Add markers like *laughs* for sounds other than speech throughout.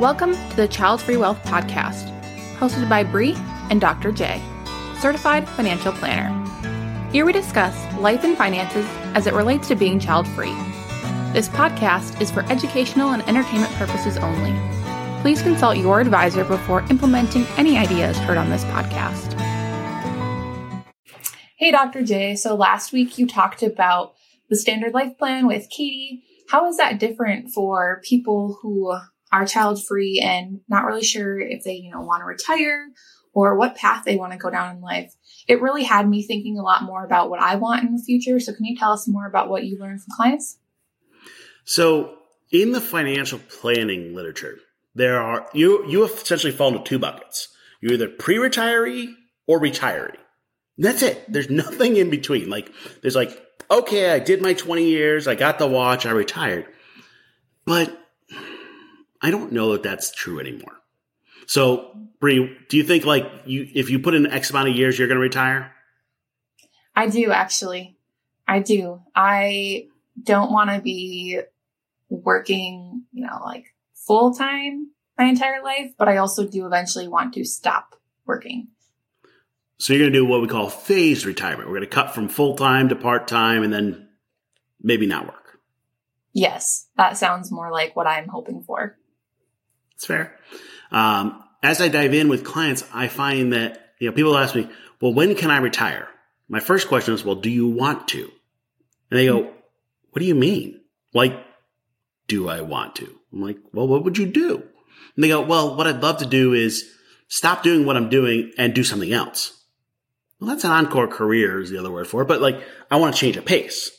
Welcome to the Childfree Wealth Podcast, hosted by Bri and Dr. J, certified financial planner. Here we discuss life and finances as it relates to being child free. This podcast is for educational and entertainment purposes only. Please consult your advisor before implementing any ideas heard on this podcast. Hey, Dr. J. So last week you talked about the standard life plan with Katie. How is that different for people who are child free and not really sure if they, you know, want to retire or what path they want to go down in life? It really had me thinking a lot more about what I want in the future. So can you tell us more about what you learned from clients? So in the financial planning literature, there are you you essentially fall into two buckets. You're either pre-retiree or retiree. That's it. There's nothing in between. Like there's like, okay, I did my 20 years, I got the watch, I retired. But I don't know that that's true anymore. So, Bri, do you think like you if you put in X amount of years, you're going to retire? I do actually. I do. I don't want to be working, you know, like full time my entire life, but I also do eventually want to stop working. So you're going to do what we call phased retirement. We're going to cut from full time to part time and then maybe not work. Yes, that sounds more like what I'm hoping for. It's fair. Um, as I dive in with clients, I find that you know people ask me, "Well, when can I retire?" My first question is, "Well, do you want to?" And they go, "What do you mean? Like, do I want to?" I'm like, "Well, what would you do?" And they go, "Well, what I'd love to do is stop doing what I'm doing and do something else." Well, that's an encore career is the other word for it, but like, I want to change a pace.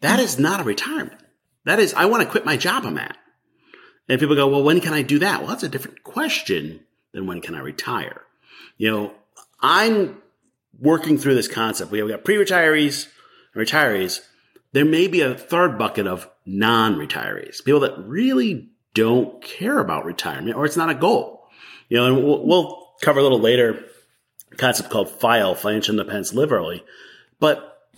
That is not a retirement. That is, I want to quit my job I'm at. And people go, well, when can I do that? Well, that's a different question than when can I retire? You know, I'm working through this concept. We have got pre-retirees and retirees. There may be a third bucket of non-retirees, people that really don't care about retirement or it's not a goal. You know, and we'll, we'll cover a little later concept called FILE, financial independence, live early. But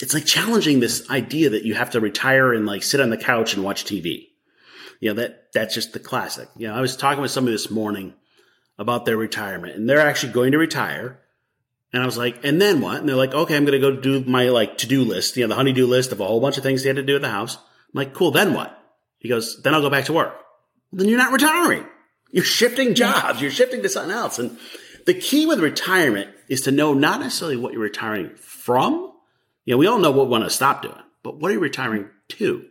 it's like challenging this idea that you have to retire and like sit on the couch and watch TV. You know, that, that's just the classic. You know, I was talking with somebody this morning about their retirement and they're actually going to retire. And I was like, and then what? And they're like, okay, I'm going to go do my like to do list, you know, the honeydew list of a whole bunch of things they had to do at the house. I'm like, cool. Then what? He goes, then I'll go back to work. Well, then you're not retiring. You're shifting jobs. You're shifting to something else. And the key with retirement is to know not necessarily what you're retiring from. You know, we all know what we want to stop doing, but what are you retiring to?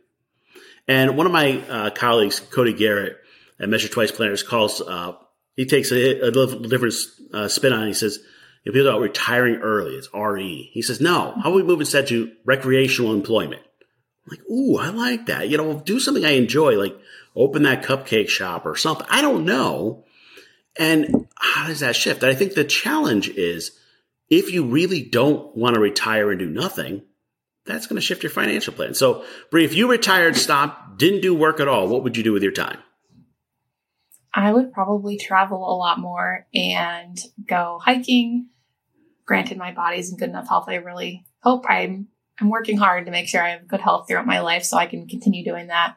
And one of my uh, colleagues, Cody Garrett at Measure Twice Planners, calls. Uh, he takes a, a little different uh, spin on. it. He says, "If people about retiring early, it's RE." He says, "No, how about we move instead to recreational employment?" I'm like, ooh, I like that. You know, do something I enjoy, like open that cupcake shop or something. I don't know. And how does that shift? And I think the challenge is if you really don't want to retire and do nothing, that's going to shift your financial plan. So, Bri, if you retired, stopped, didn't do work at all, what would you do with your time? I would probably travel a lot more and go hiking. Granted, my body's in good enough health. I really hope I'm I'm working hard to make sure I have good health throughout my life so I can continue doing that.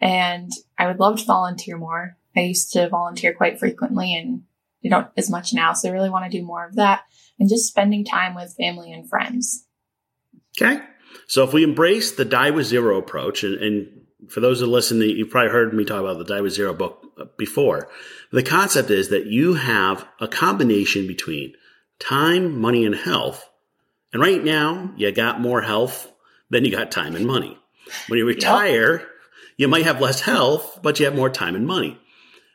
And I would love to volunteer more. I used to volunteer quite frequently and you don't as much now. So I really want to do more of that and just spending time with family and friends. Okay. So if we embrace the die with zero approach, and, and for those that listen, you've probably heard me talk about the die with zero book before. The concept is that you have a combination between time, money, and health. And right now, you got more health than you got time and money. When you retire, yep. you might have less health, but you have more time and money.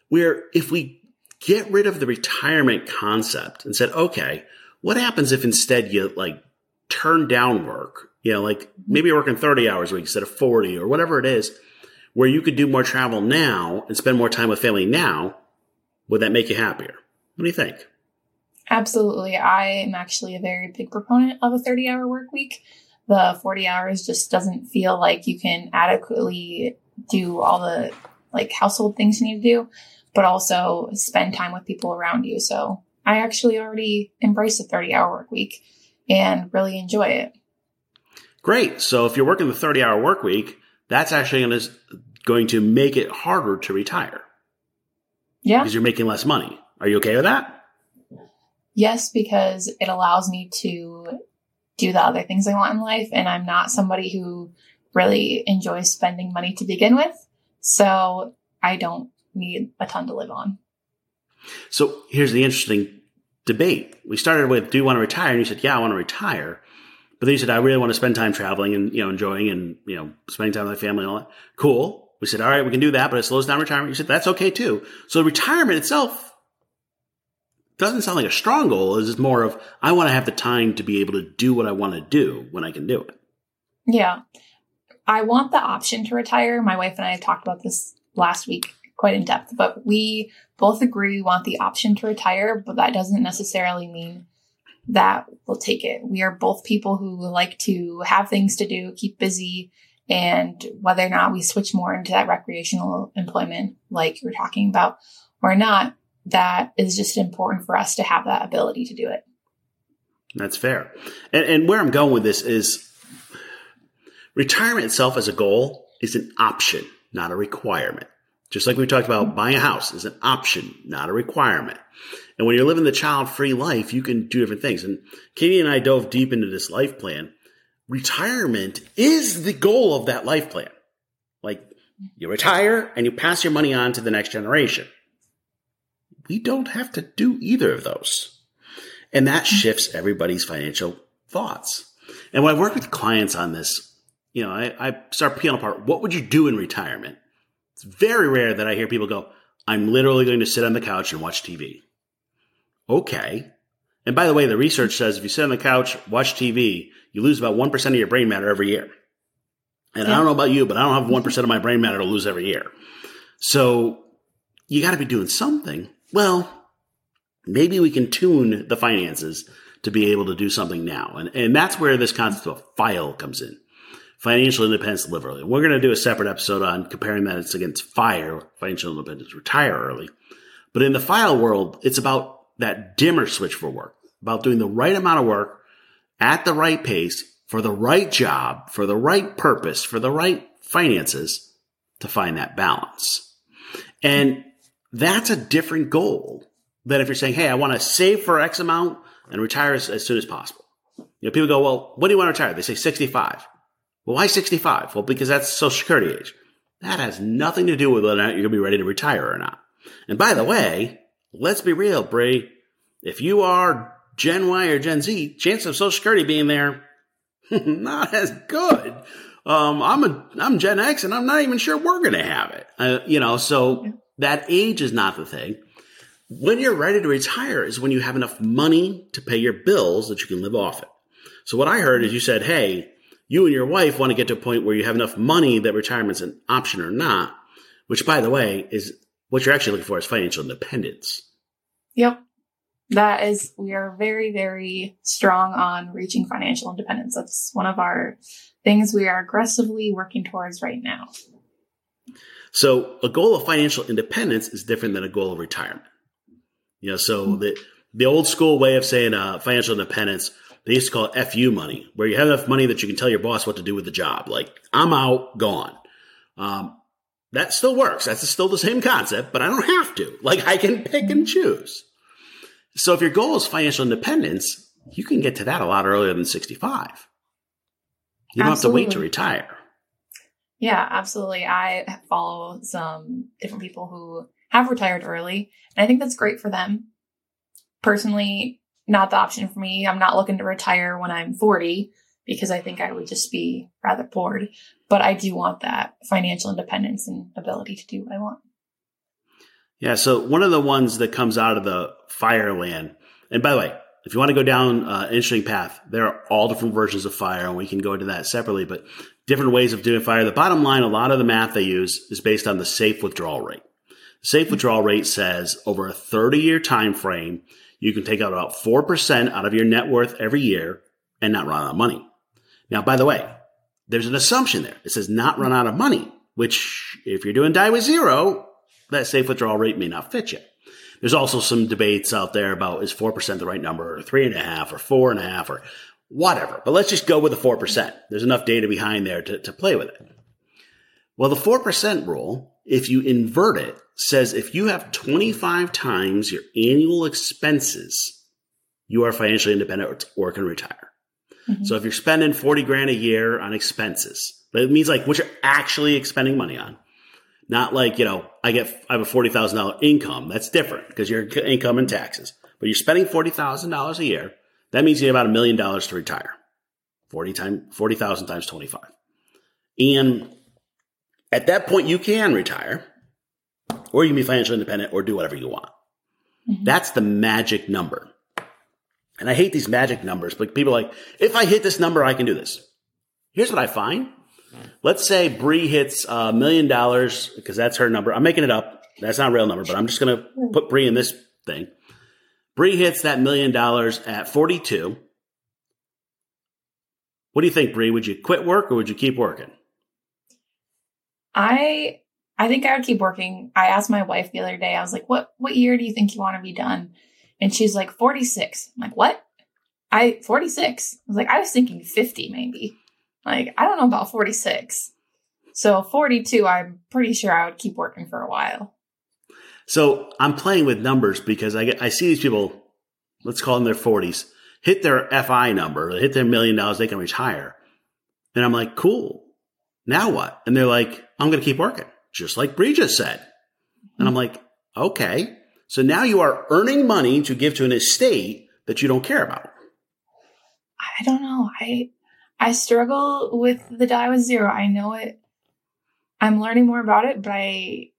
Where if we get rid of the retirement concept and said, okay, what happens if instead you like turn down work you know, like maybe you're working 30 hours a week instead of 40 or whatever it is, where you could do more travel now and spend more time with family now. Would that make you happier? What do you think? Absolutely. I am actually a very big proponent of a 30 hour work week. The 40 hours just doesn't feel like you can adequately do all the like household things you need to do, but also spend time with people around you. So I actually already embrace a 30 hour work week and really enjoy it. Great. So if you're working the 30 hour work week, that's actually going to, going to make it harder to retire. Yeah. Because you're making less money. Are you okay with that? Yes, because it allows me to do the other things I want in life. And I'm not somebody who really enjoys spending money to begin with. So I don't need a ton to live on. So here's the interesting debate. We started with, do you want to retire? And you said, yeah, I want to retire. But then you said, I really want to spend time traveling and, you know, enjoying and, you know, spending time with my family and all that. Cool. We said, all right, we can do that, but it slows down retirement. You said, that's okay too. So retirement itself doesn't sound like a strong goal. It's more of, I want to have the time to be able to do what I want to do when I can do it. Yeah. I want the option to retire. My wife and I have talked about this last week quite in depth, but we both agree we want the option to retire, but that doesn't necessarily mean that we'll take it. We are both people who like to have things to do, keep busy, and whether or not we switch more into that recreational employment, like you're talking about, or not, that is just important for us to have that ability to do it. That's fair. And, and where I'm going with this is retirement itself as a goal is an option, not a requirement. Just like we talked about buying a house is an option, not a requirement. And when you're living the child free life, you can do different things. And Katie and I dove deep into this life plan. Retirement is the goal of that life plan. Like you retire and you pass your money on to the next generation. We don't have to do either of those. And that shifts everybody's financial thoughts. And when I work with clients on this, you know, I, I start peeling apart what would you do in retirement? It's very rare that I hear people go, I'm literally going to sit on the couch and watch TV. Okay. And by the way, the research says if you sit on the couch, watch TV, you lose about 1% of your brain matter every year. And yeah. I don't know about you, but I don't have 1% of my brain matter to lose every year. So you got to be doing something. Well, maybe we can tune the finances to be able to do something now. And, and that's where this concept of FILE comes in. Financial independence live early. We're going to do a separate episode on comparing that against fire, financial independence, retire early. But in the FILE world, it's about that dimmer switch for work, about doing the right amount of work at the right pace for the right job, for the right purpose, for the right finances to find that balance. And that's a different goal than if you're saying, Hey, I want to save for X amount and retire as, as soon as possible. You know, people go, well, what do you want to retire? They say 65. Well, why 65? Well, because that's social security age. That has nothing to do with whether or not you're going to be ready to retire or not. And by the way, let's be real, Bri. If you are Gen Y or Gen Z, chance of Social Security being there, *laughs* not as good. Um, I'm a I'm Gen X, and I'm not even sure we're going to have it. Uh, you know, so that age is not the thing. When you're ready to retire is when you have enough money to pay your bills that you can live off it. So what I heard is you said, "Hey, you and your wife want to get to a point where you have enough money that retirement's an option or not." Which, by the way, is what you're actually looking for is financial independence. Yep. That is, we are very, very strong on reaching financial independence. That's one of our things we are aggressively working towards right now. So, a goal of financial independence is different than a goal of retirement. You know, so mm-hmm. the the old school way of saying uh, financial independence, they used to call it FU money, where you have enough money that you can tell your boss what to do with the job. Like, I'm out, gone. Um, that still works. That's still the same concept, but I don't have to. Like, I can pick and choose. So if your goal is financial independence, you can get to that a lot earlier than 65. You don't absolutely. have to wait to retire. Yeah, absolutely. I follow some different people who have retired early, and I think that's great for them. Personally, not the option for me. I'm not looking to retire when I'm 40 because I think I would just be rather bored. But I do want that financial independence and ability to do what I want. Yeah. So one of the ones that comes out of the Fireland, and by the way, if you want to go down uh, an interesting path, there are all different versions of fire, and we can go into that separately. But different ways of doing fire. The bottom line, a lot of the math they use is based on the safe withdrawal rate. The safe withdrawal rate says over a 30 year time frame, you can take out about 4% out of your net worth every year and not run out of money. Now, by the way, there's an assumption there. It says not run out of money, which if you're doing die with zero, that safe withdrawal rate may not fit you. There's also some debates out there about is 4% the right number or three and a half or four and a half or whatever. But let's just go with the 4%. There's enough data behind there to, to play with it. Well, the 4% rule if you invert it, says if you have 25 times your annual expenses, you are financially independent or can retire. Mm-hmm. So if you're spending 40 grand a year on expenses, it means like what you're actually expending money on. Not like, you know, I get, I have a $40,000 income. That's different because your income and taxes, but you're spending $40,000 a year. That means you have about a million dollars to retire. 40 times, 40,000 times 25. And at that point, you can retire or you can be financially independent or do whatever you want. Mm-hmm. That's the magic number. And I hate these magic numbers, but people are like, if I hit this number, I can do this. Here's what I find. Let's say Bri hits a million dollars because that's her number. I'm making it up. That's not a real number, but I'm just going to put Bri in this thing. Bri hits that million dollars at 42. What do you think, Bri? Would you quit work or would you keep working? I I think I would keep working. I asked my wife the other day. I was like, "What what year do you think you want to be done?" And she's like, 46. I'm like, "What?" I 46. I was like, I was thinking 50 maybe. Like, I don't know about 46. So 42, I'm pretty sure I would keep working for a while. So I'm playing with numbers because I get, I see these people, let's call them their 40s, hit their FI number, hit their million dollars, they can retire. And I'm like, cool. Now what? And they're like, I'm going to keep working, just like Bri just said. And I'm like, okay. So now you are earning money to give to an estate that you don't care about. I don't know. I I struggle with the die with zero. I know it. I'm learning more about it, but I,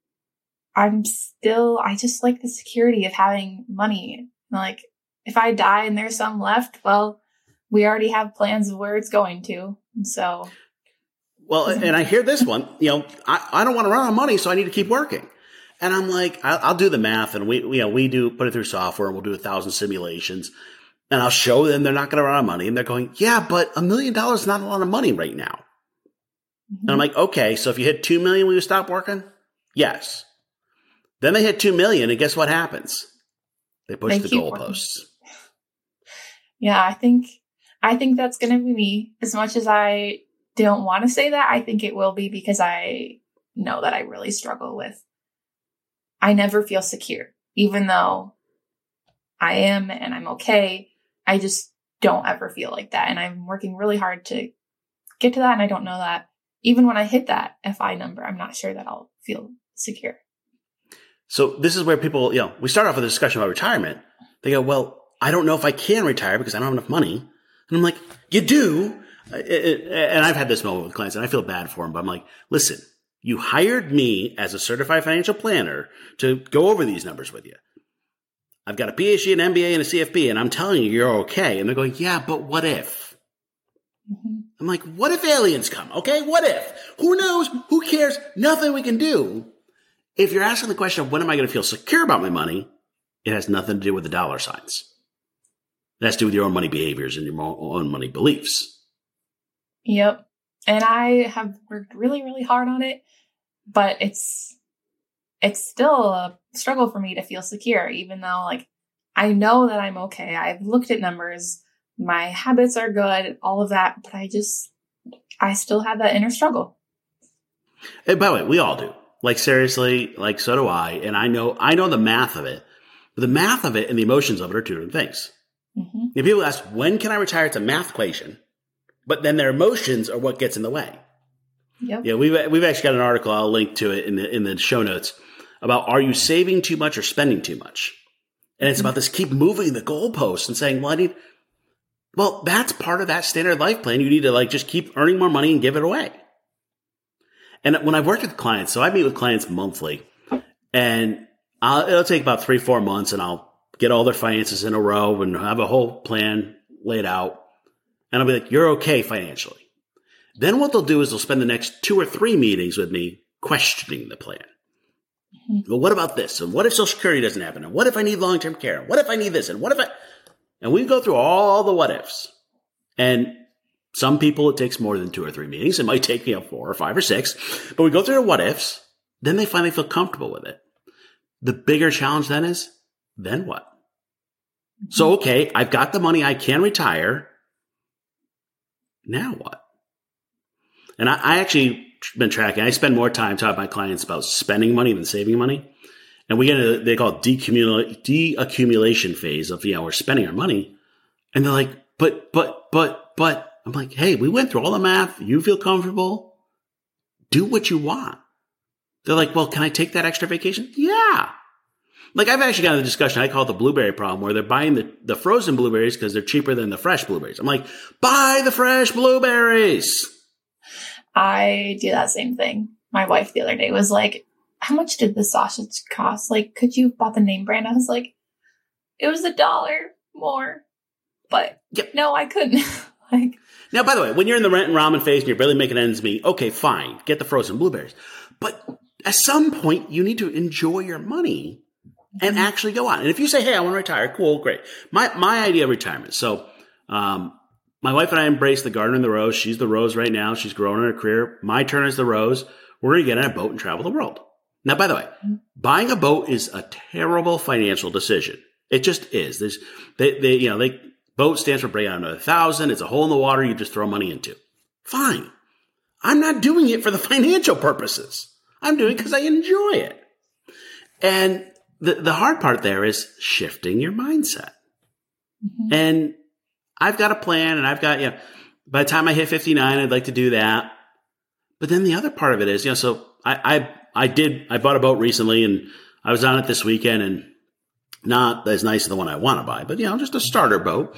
I'm still, I just like the security of having money. Like, if I die and there's some left, well, we already have plans of where it's going to. And so. Well, and I hear this one, you know, I, I don't want to run out of money, so I need to keep working. And I'm like, I'll, I'll do the math and we, you know, we do put it through software and we'll do a thousand simulations and I'll show them they're not going to run out of money. And they're going, yeah, but a million dollars is not a lot of money right now. Mm-hmm. And I'm like, okay, so if you hit 2 million, will you stop working? Yes. Then they hit 2 million, and guess what happens? They push they the goalposts. Yeah, I think, I think that's going to be me. As much as I don't want to say that, I think it will be because I know that I really struggle with, I never feel secure, even though I am and I'm okay. I just don't ever feel like that. And I'm working really hard to get to that. And I don't know that even when I hit that FI number, I'm not sure that I'll feel secure. So this is where people, you know, we start off with a discussion about retirement. They go, well, I don't know if I can retire because I don't have enough money. And I'm like, you do. And I've had this moment with clients and I feel bad for them, but I'm like, listen, you hired me as a certified financial planner to go over these numbers with you. I've got a PhD, an MBA, and a CFP, and I'm telling you, you're okay. And they're going, yeah, but what if? Mm-hmm. I'm like, what if aliens come? Okay, what if? Who knows? Who cares? Nothing we can do. If you're asking the question of when am I going to feel secure about my money, it has nothing to do with the dollar signs. It has to do with your own money behaviors and your own money beliefs. Yep. And I have worked really, really hard on it, but it's it's still a struggle for me to feel secure, even though like I know that I'm okay. I've looked at numbers, my habits are good, all of that, but I just, I still have that inner struggle. And by the way, we all do. Like seriously, like so do I. And I know, I know the math of it, but the math of it and the emotions of it are two different things. Mm-hmm. If people ask, when can I retire? It's a math equation, but then their emotions are what gets in the way. Yep. Yeah, we've we've actually got an article. I'll link to it in the in the show notes about are you saving too much or spending too much? And it's about this keep moving the goalposts and saying, well, I need, well, that's part of that standard life plan. You need to like just keep earning more money and give it away. And when I've worked with clients, so I meet with clients monthly and I'll, it'll take about three, four months and I'll get all their finances in a row and have a whole plan laid out. And I'll be like, you're okay financially. Then what they'll do is they'll spend the next two or three meetings with me questioning the plan. Mm-hmm. Well, what about this? And what if Social Security doesn't happen? And what if I need long term care? What if I need this? And what if I. And we go through all the what ifs. And some people, it takes more than two or three meetings. It might take, you know, four or five or six. But we go through the what ifs. Then they finally feel comfortable with it. The bigger challenge then is, then what? So, mm-hmm. okay, I've got the money. I can retire. Now what? And I, I actually been tracking. I spend more time talking to my clients about spending money than saving money. And we get a, they call it decumula- deaccumulation phase of, you know, we're spending our money. And they're like, but, but, but, but, I'm like, hey, we went through all the math. You feel comfortable. Do what you want. They're like, well, can I take that extra vacation? Yeah. Like I've actually got a discussion I call it the blueberry problem where they're buying the, the frozen blueberries because they're cheaper than the fresh blueberries. I'm like, buy the fresh blueberries. I do that same thing. My wife the other day was like, how much did the sausage cost? Like, could you have bought the name brand? I was like, it was a dollar more, but Yep. no, I couldn't. *laughs* like, Now, by the way, when you're in the rent and ramen phase and you're barely making ends meet, okay, fine, get the frozen blueberries. But at some point, you need to enjoy your money and actually go on. And if you say, "Hey, I want to retire," cool, great. My my idea of retirement. So, um, my wife and I embrace the garden and the rose. She's the rose right now. She's growing in her career. My turn is the rose. We're going to get on a boat and travel the world. Now, by the way, buying a boat is a terrible financial decision. It just is. There's, they, they, you know, they, boat stands for break out another thousand. It's a hole in the water you just throw money into. Fine. I'm not doing it for the *laughs* financial purposes. I'm doing it because I enjoy it. And the, the hard part there is shifting your mindset. mhm. And I've got a plan and I've got, you know, by the time I hit 59, I'd like to do that. But then the other part of it is, you know, so I, I, I did, I bought a boat recently and I was on it this weekend and not as nice as the one I want to buy, but you know, just a starter boat.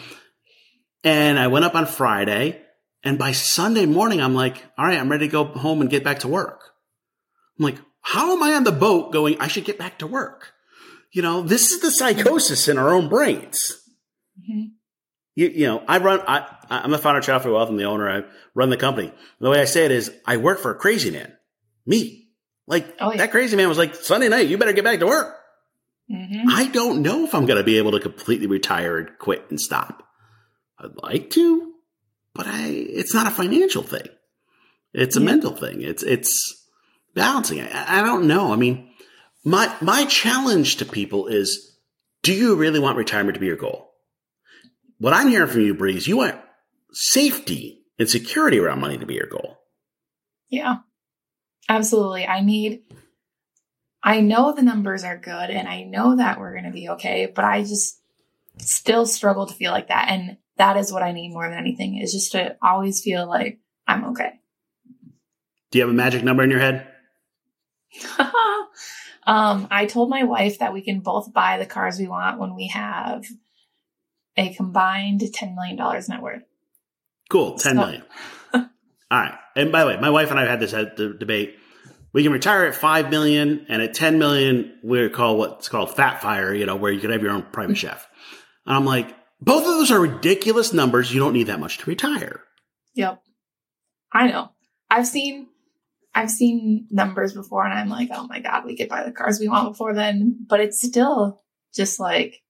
And I went up on Friday and by Sunday morning, I'm like, all right, I'm ready to go home and get back to work. I'm like, how am I on the boat going? I should get back to work. You know, this is the psychosis in our own brains Mhm. you, you know, I run, I, I'm the founder of Childfree Wealth and the owner. I run the company. The way I say it is I work for a crazy man. Me. Like Oh, yeah. that crazy man was like, Sunday night, you better get back to work. Mhm. I don't know if I'm going to be able to completely retire and quit and stop. I'd like to, but I, it's not a financial thing. It's a Yeah. mental thing. It's, it's balancing. I, I don't know. I mean, my, my challenge to people is, do you really want retirement to be your goal? What I'm hearing from you, Breeze, you want safety and security around money to be your goal. Yeah, absolutely. I need, I know the numbers are good and I know that we're going to be okay, but I just still struggle to feel like that. And that is what I need more than anything is just to always feel like I'm okay. Do you have a magic number in your head? *laughs* um, I told my wife that we can both buy the cars we want when we have a combined $10 million net worth. Cool, ten So- million. *laughs* All right. And by the way, my wife and I had this uh, debate. We can retire at five million, and at ten million, we call what's called fat fire. You know, where you could have your own private chef. And I'm like, both of those are ridiculous numbers. You don't need that much to retire. Yep. I know. I've seen I've seen numbers before and I'm like, oh my god, we could buy the cars we want before then. But it's still just like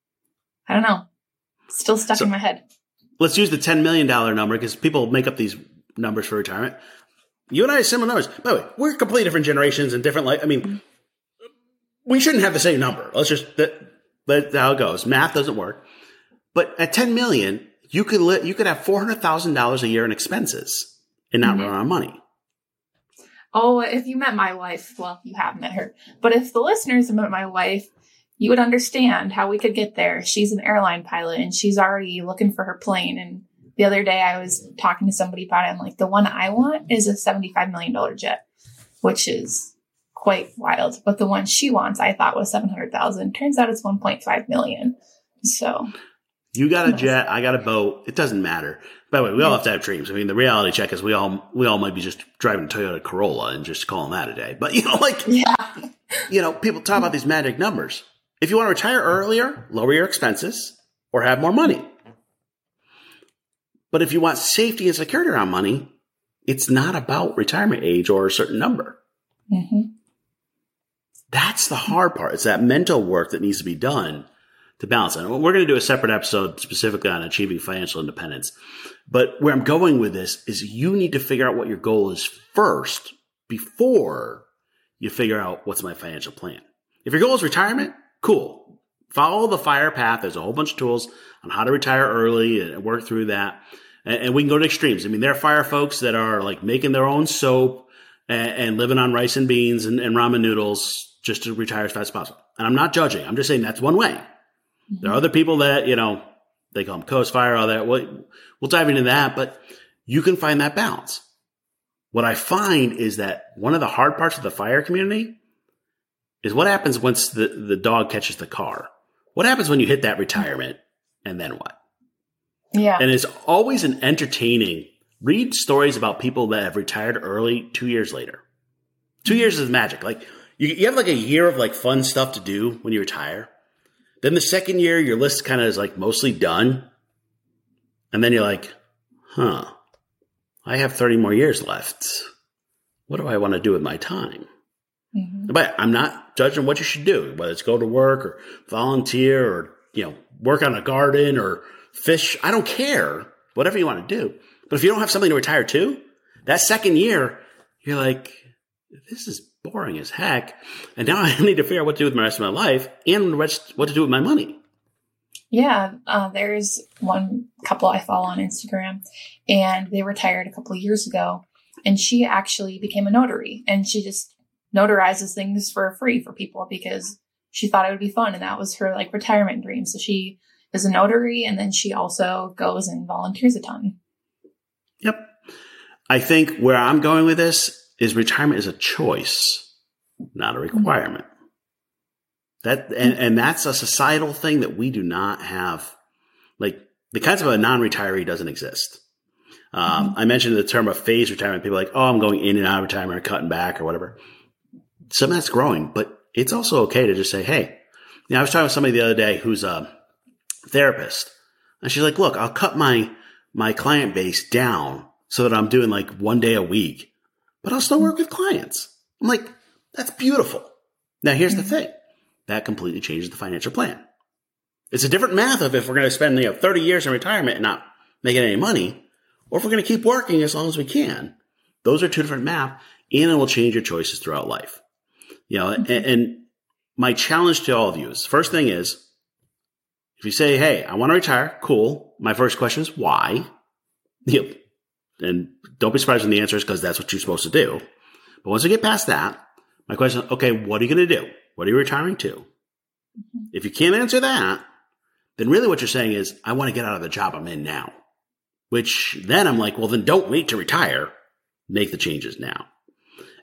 I don't know. Still stuck So- in my head. Let's use the ten million dollar number because people make up these numbers for retirement. You and I have similar numbers. By the way, we're completely different generations and different life. I mean, we shouldn't have the same number. Let's just that, that's how it goes. Math doesn't work. But at ten million, you could li- you could have four hundred thousand dollars a year in expenses and not Mhm. run out of money. Oh, if you met my wife, well, you have met her. But if the listeners met my wife, you would understand how we could get there. She's an airline pilot and she's already looking for her plane. And the other day I was talking to somebody about it. And like, the one I want is a $75 million jet, which is quite wild. But the one she wants, I thought was 700,000. Turns out it's 1.5 million. So, You got a jet, I got a boat. It doesn't matter. By the way, we all have to have dreams. I mean, the reality check is we all we all might be just driving a Toyota Corolla and just calling that a day. But *laughs* you know, like yeah. you know, people talk about these magic numbers. If you want to retire earlier, lower your expenses or have more money. But if you want safety and security around money, it's not about retirement age or a certain number. hmm That's the hard part. It's that mental work that needs to be done to balance it. We're going to do a separate episode specifically on achieving financial independence. But where I'm going with this is you need to figure out what your goal is first before you figure out what's my financial plan. If your goal is retirement, cool. Follow the fire path. There's a whole bunch of tools on how to retire early and work through that. And, we can go to extremes. I mean, there are fire folks that are like making their own soap and, living on rice and beans and, ramen noodles just to retire as fast as possible. And I'm not judging. I'm just saying that's one way. Mm-hmm. There are other people that, you know, they call them coast fire, all that. We'll, we'll dive into that, but you can find that balance. What I find is that one of the hard parts of the fire community is what happens once the, the dog catches the car. What happens when you hit that retirement and then what? Yeah. And it's always an entertaining read stories about people that have retired early two years later. Two years is magic. Like you, you have like a year of like fun stuff to do when you retire. Then the second year, your list kind of is like mostly done. And then you're like, huh, I have 30 more years left. What do I want to do with my time? Mm-hmm. But I'm not judging what you should do, whether it's go to work or volunteer or, you know, work on a garden or fish. I don't care. Whatever you want to do. But if you don't have something to retire to, that second year, you're like, this is boring as heck. And now *laughs* I need to figure out what to do with the rest of my life and what to do with my money. Yeah, uh, there's one couple I follow on Instagram, and they retired a couple of years ago. And she actually became a notary, and she just notarizes things for free for people because she thought it would be fun, and that was her like retirement dream. So she is a notary, and then she also goes and volunteers a ton. Yep. I think where I'm going with this is retirement is a choice, not a requirement. That and, and that's a societal thing that we do not have. Like the concept of a non-retiree doesn't exist. Um, mm-hmm. I mentioned the term of phase retirement. People are like, oh, I'm going in and out of retirement, or cutting back, or whatever. Some of that's growing, but it's also okay to just say, hey. You know, I was talking with somebody the other day who's a therapist, and she's like, look, I'll cut my my client base down so that I'm doing like one day a week, but I'll still work with clients. I'm like, that's beautiful. Now, here's the mm-hmm. thing that completely changes the financial plan. It's a different math of if we're going to spend you know, 30 years in retirement and not making any money, or if we're going to keep working as long as we can. Those are two different math, and it will change your choices throughout life. You know, mm-hmm. and, and my challenge to all of you is first thing is if you say, Hey, I want to retire, cool. My first question is why? *laughs* Yep. And don't be surprised when the answer is because that's what you're supposed to do. But once you get past that, my question is, okay, what are you going to do? What are you retiring to? Mm-hmm. If you can't answer that, then really what you're saying is, I want to get out of the job I'm in now. Which then I'm like, well, then don't wait to retire. Make the changes now.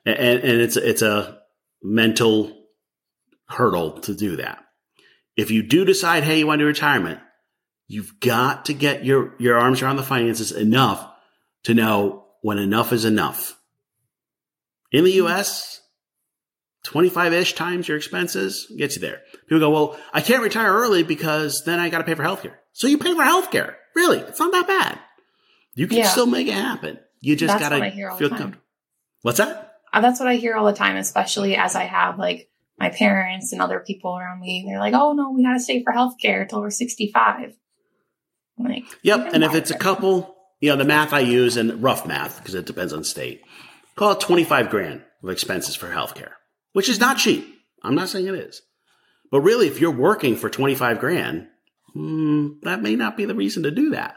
And, and it's, it's a mental hurdle to do that. If you do decide, hey, you want to do retirement, you've got to get your, your arms around the finances enough to know when enough is enough. In the US, 25 ish times your expenses gets you there. People go, well, I can't retire early because then I got to pay for healthcare. So you pay for healthcare. Really, it's not that bad. You can yeah. still make it happen. You just got to feel comfortable. What's that? Uh, that's what I hear all the time, especially as I have like my parents and other people around me. They're like, oh no, we got to stay for healthcare until we're 65. like, yep. And if it's a couple, you know, the math I use and rough math, because it depends on state, call it 25 grand of expenses for healthcare, which is not cheap. I'm not saying it is. But really, if you're working for 25 grand, hmm, that may not be the reason to do that.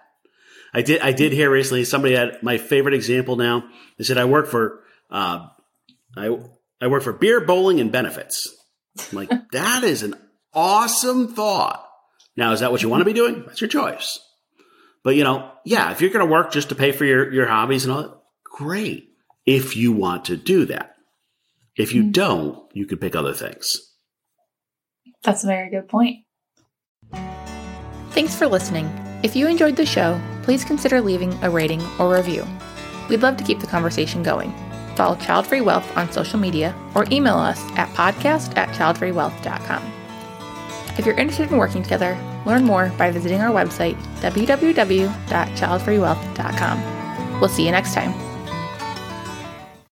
I did, I did hear recently somebody had my favorite example now. They said, I work for, uh, I, I work for beer, bowling, and benefits. I'm like, *laughs* that is an awesome thought. Now, is that what you want to be doing? That's your choice. But you know, yeah, if you're going to work just to pay for your, your hobbies and all that, great. If you want to do that. If you mm-hmm. don't, you could pick other things. That's a very good point. Thanks for listening. If you enjoyed the show, please consider leaving a rating or review. We'd love to keep the conversation going follow Childfree Wealth on social media, or email us at podcast at childfreewealth.com. If you're interested in working together, learn more by visiting our website, www.childfreewealth.com. We'll see you next time.